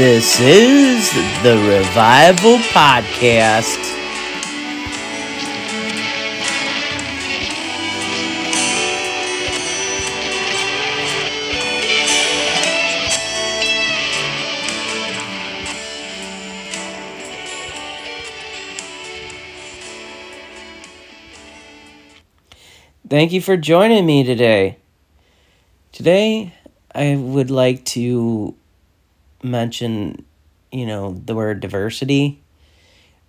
This is the Revival Podcast. Thank you for joining me today. Today, I would like to mention, you know, the word diversity.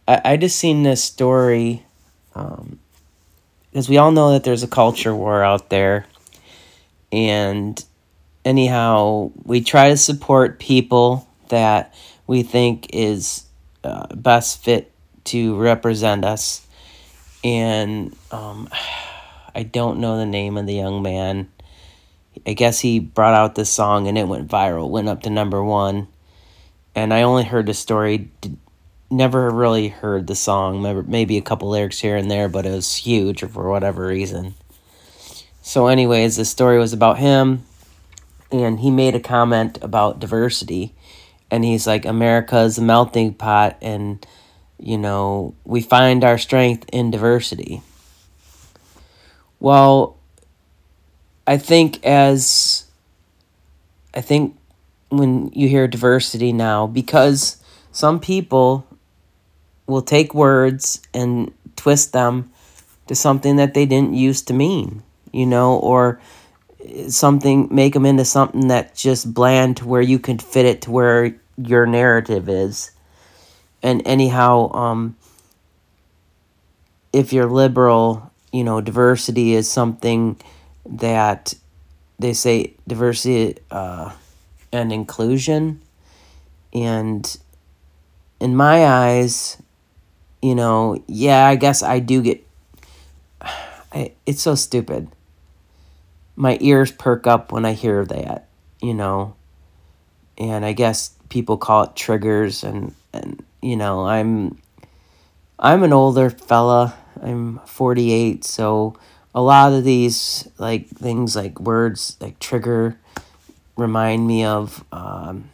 I, I just seen this story, um, because we all know that there's a culture war out there. And anyhow, we try to support people that we think is uh, best fit to represent us. And um, I don't know the name of the young man I guess he brought out this song and it went viral, went up to number one. And I only heard the story, never really heard the song, maybe a couple lyrics here and there, but it was huge for whatever reason. So, anyways, the story was about him, and he made a comment about diversity. And he's like, America is a melting pot, and, you know, we find our strength in diversity. Well, I think as I think when you hear diversity now, because some people will take words and twist them to something that they didn't used to mean, you know, or something make them into something that's just bland to where you can fit it to where your narrative is. And anyhow, um, if you're liberal, you know, diversity is something that they say diversity uh, and inclusion. And in my eyes, you know, yeah, I guess I do get. I, it's so stupid. My ears perk up when I hear that, you know. And I guess people call it triggers and and you know, I'm I'm an older fella. I'm 48, so a lot of these like things like words like trigger remind me of um,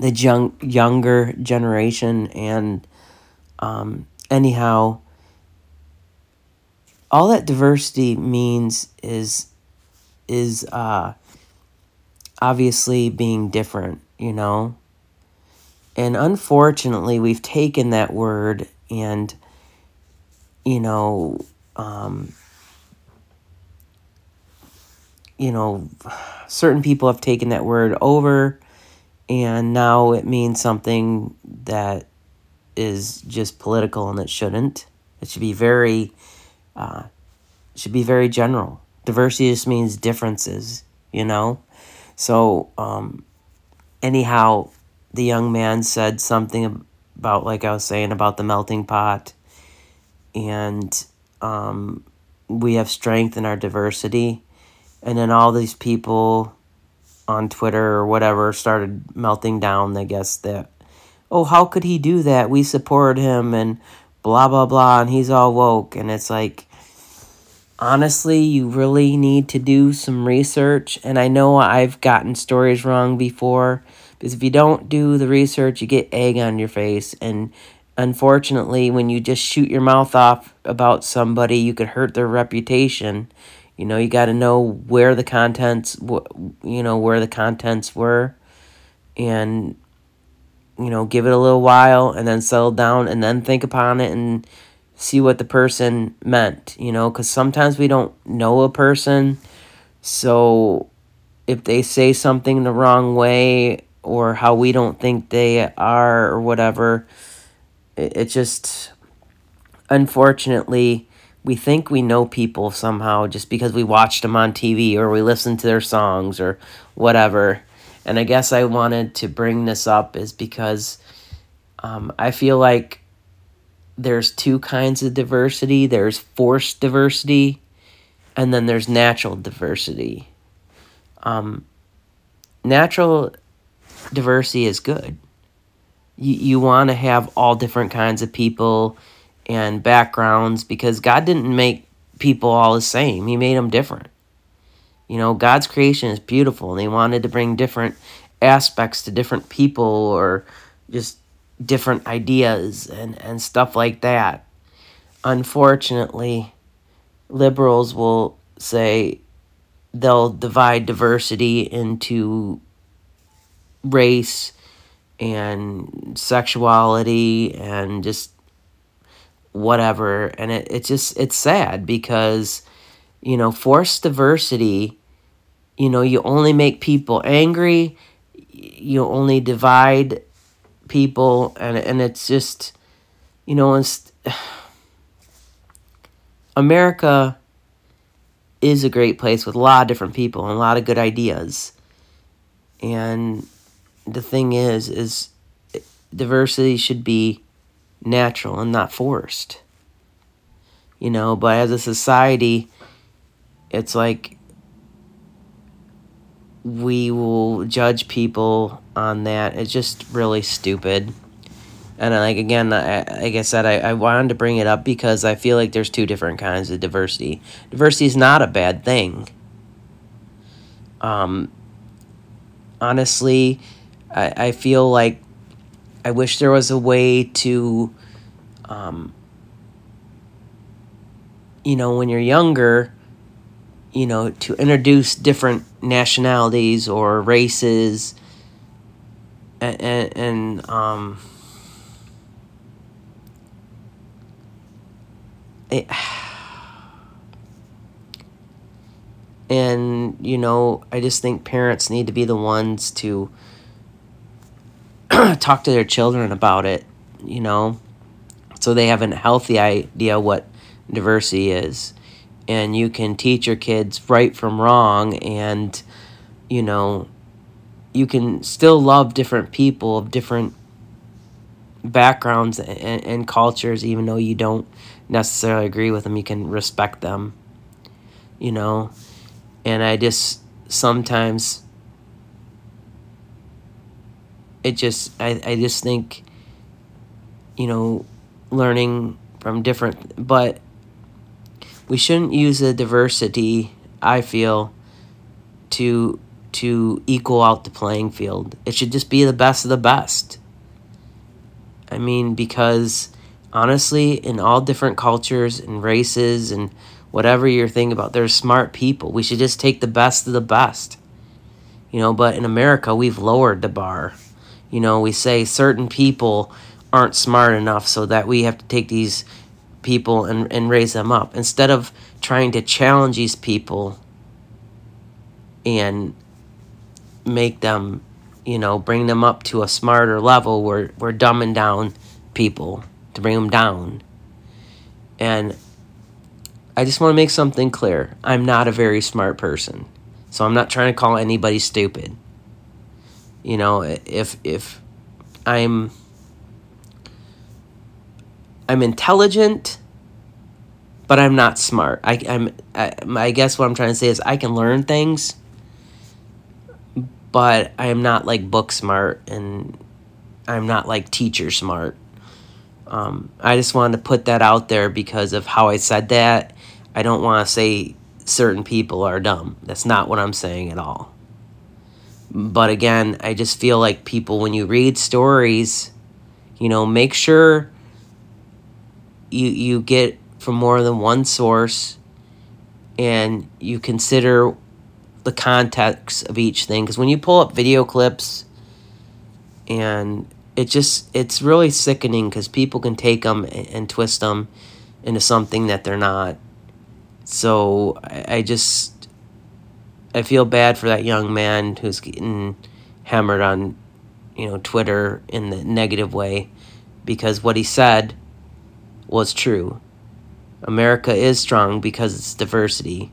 the young younger generation and um, anyhow all that diversity means is is uh, obviously being different you know? And unfortunately we've taken that word and you know um, you know, certain people have taken that word over and now it means something that is just political and it shouldn't. It should be very, uh, should be very general. Diversity just means differences, you know? So, um, anyhow, the young man said something about, like I was saying, about the melting pot. And um, we have strength in our diversity and then all these people on Twitter or whatever started melting down. I guess that, oh, how could he do that? We support him and blah blah blah, and he's all woke. And it's like, honestly, you really need to do some research. And I know I've gotten stories wrong before because if you don't do the research, you get egg on your face. And unfortunately, when you just shoot your mouth off about somebody, you could hurt their reputation you know, you got to know where the contents, you know, where the contents were, and you know, give it a little while, and then settle down, and then think upon it, and see what the person meant. You know, because sometimes we don't know a person, so if they say something the wrong way or how we don't think they are or whatever, it, it just unfortunately we think we know people somehow just because we watched them on TV or we listened to their songs or whatever. And I guess I wanted to bring this up is because um, I feel like there's two kinds of diversity there's forced diversity, and then there's natural diversity. Um, natural diversity is good. You, you want to have all different kinds of people and backgrounds because God didn't make people all the same. He made them different. You know, God's creation is beautiful and he wanted to bring different aspects to different people or just different ideas and, and stuff like that. Unfortunately, liberals will say they'll divide diversity into race and sexuality and just whatever and it, it's just it's sad because you know forced diversity you know you only make people angry you only divide people and and it's just you know it's America is a great place with a lot of different people and a lot of good ideas. And the thing is is diversity should be natural and not forced. You know but as a society it's like we will judge people on that. It's just really stupid. And like again I, like i said I, I wanted to bring it up because i feel like there's two different kinds of diversity. Diversity is not a bad thing. Um honestly I, I feel like I wish there was a way to, um, you know, when you're younger, you know, to introduce different nationalities or races and, and, and um, it, and, you know, I just think parents need to be the ones to talk to their children about it, you know, so they have a healthy idea what diversity is. And you can teach your kids right from wrong, and, you know, you can still love different people of different backgrounds and, and cultures, even though you don't necessarily agree with them. You can respect them, you know. And I just sometimes it just I, I just think you know learning from different but we shouldn't use the diversity i feel to to equal out the playing field. It should just be the best of the best. I mean because honestly in all different cultures and races and whatever you're thinking about there's smart people. We should just take the best of the best. You know but in america we've lowered the bar you know, we say certain people aren't smart enough so that we have to take these people and, and raise them up. Instead of trying to challenge these people and make them you know bring them up to a smarter level we're, we're dumbing down people to bring them down. And i just want to make something clear. I'm not a very smart person so i'm not trying to call anybody stupid you know, if if I'm I'm intelligent, but I'm not smart. I, I'm I, I guess what I'm trying to say is I can learn things, but I am not like book smart and I'm not like teacher smart. Um, I just wanted to put that out there because of how I said that. I don't want to say certain people are dumb. That's not what I'm saying at all. But again, I just feel like people, when you read stories, you know, make sure you you get from more than one source and you consider the context of each thing. Because when you pull up video clips and it just it's really sickening because people can take them and, twist them into something that they're not. So I, I just I feel bad for that young man who's getting hammered on, you know, Twitter in the negative way because what he said was true. America is strong because it's diversity,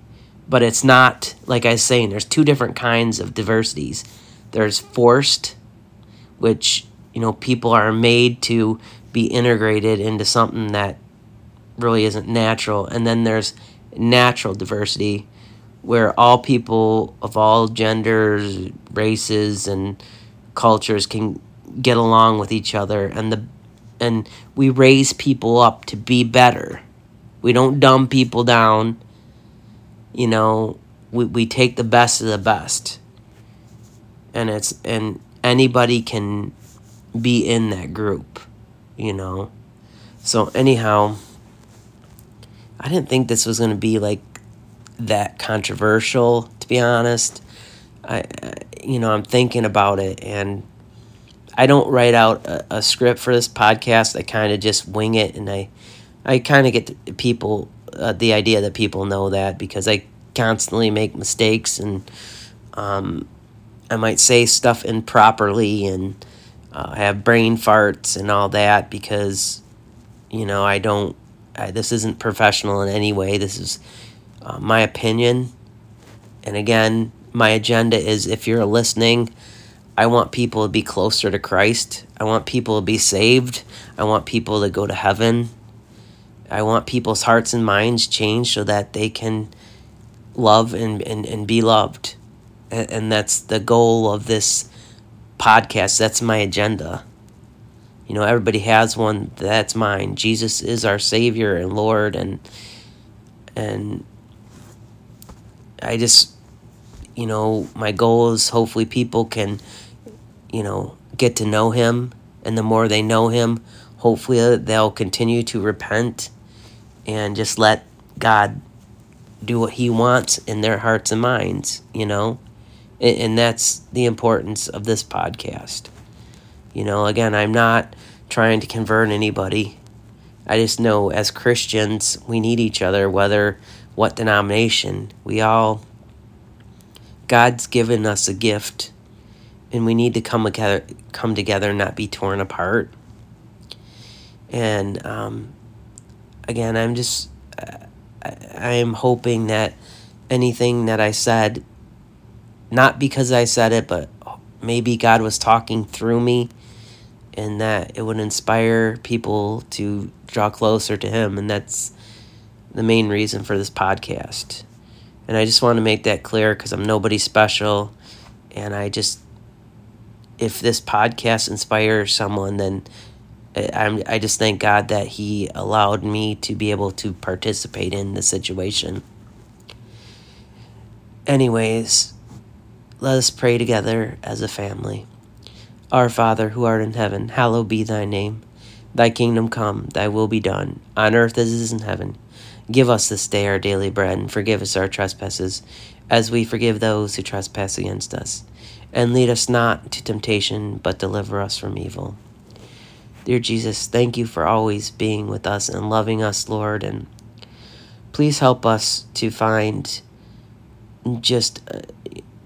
but it's not like I was saying. There's two different kinds of diversities. There's forced, which you know people are made to be integrated into something that really isn't natural, and then there's natural diversity, where all people of all genders, races, and cultures can get along with each other, and the and we raise people up to be better. We don't dumb people down. You know, we, we take the best of the best. and it's and anybody can be in that group, you know. So anyhow, I didn't think this was going to be like that controversial, to be honest. I, you know, I'm thinking about it, and I don't write out a, a script for this podcast. I kind of just wing it, and I, I kind of get the people uh, the idea that people know that because I constantly make mistakes, and um, I might say stuff improperly, and uh, have brain farts and all that because, you know, I don't. I, this isn't professional in any way. This is uh, my opinion, and again, my agenda is if you're listening, I want people to be closer to Christ. I want people to be saved. I want people to go to heaven. I want people's hearts and minds changed so that they can love and, and, and be loved. And, and that's the goal of this podcast. That's my agenda. You know, everybody has one. That's mine. Jesus is our Savior and Lord, and and I just you know, my goal is hopefully people can, you know, get to know him. And the more they know him, hopefully they'll continue to repent and just let God do what he wants in their hearts and minds, you know? And, and that's the importance of this podcast. You know, again, I'm not trying to convert anybody. I just know as Christians, we need each other, whether what denomination. We all God's given us a gift, and we need to come together, come together, and not be torn apart. And um, again, I'm just, I am hoping that anything that I said, not because I said it, but maybe God was talking through me, and that it would inspire people to draw closer to Him, and that's the main reason for this podcast. And I just want to make that clear because I'm nobody special. And I just, if this podcast inspires someone, then eh, I'm, I just thank God that He allowed me to be able to participate in the situation. Anyways, let us pray together as a family. Our Father, who art in heaven, hallowed be thy name. Thy kingdom come, thy will be done, on earth as it is in heaven. Give us this day our daily bread, and forgive us our trespasses, as we forgive those who trespass against us. And lead us not to temptation, but deliver us from evil. Dear Jesus, thank you for always being with us and loving us, Lord. And please help us to find just uh,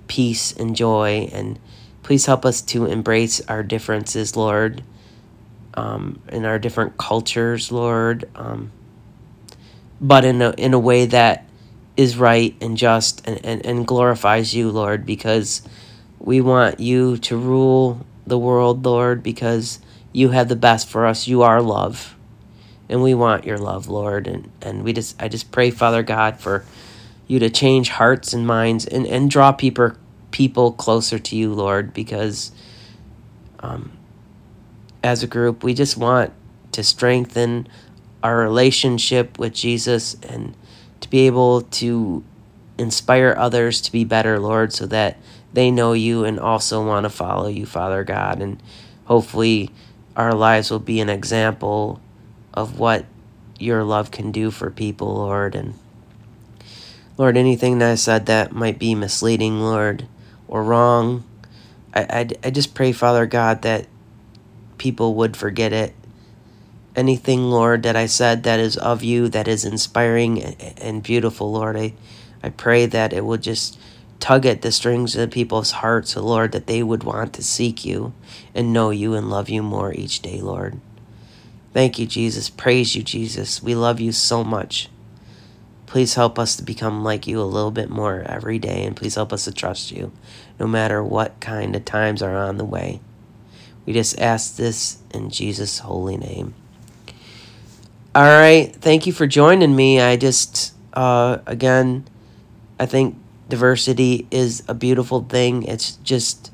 peace and joy. And please help us to embrace our differences, Lord, um, in our different cultures, Lord. Um, but in a in a way that is right and just and, and, and glorifies you, Lord, because we want you to rule the world, Lord, because you have the best for us. You are love. And we want your love, Lord. And, and we just I just pray, Father God, for you to change hearts and minds and, and draw people people closer to you, Lord, because um, as a group we just want to strengthen our relationship with Jesus and to be able to inspire others to be better, Lord, so that they know you and also want to follow you, Father God. And hopefully, our lives will be an example of what your love can do for people, Lord. And Lord, anything that I said that might be misleading, Lord, or wrong, I, I, I just pray, Father God, that people would forget it anything, Lord, that I said that is of you, that is inspiring and beautiful, Lord. I, I pray that it would just tug at the strings of people's hearts, oh Lord, that they would want to seek you and know you and love you more each day, Lord. Thank you, Jesus. Praise you, Jesus. We love you so much. Please help us to become like you a little bit more every day, and please help us to trust you no matter what kind of times are on the way. We just ask this in Jesus' holy name. All right. Thank you for joining me. I just, uh, again, I think diversity is a beautiful thing. It's just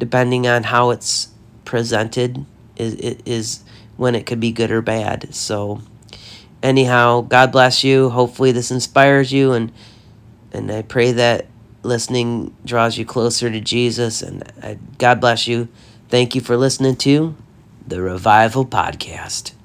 depending on how it's presented is, is when it could be good or bad. So, anyhow, God bless you. Hopefully, this inspires you, and and I pray that listening draws you closer to Jesus. And uh, God bless you. Thank you for listening to the Revival Podcast.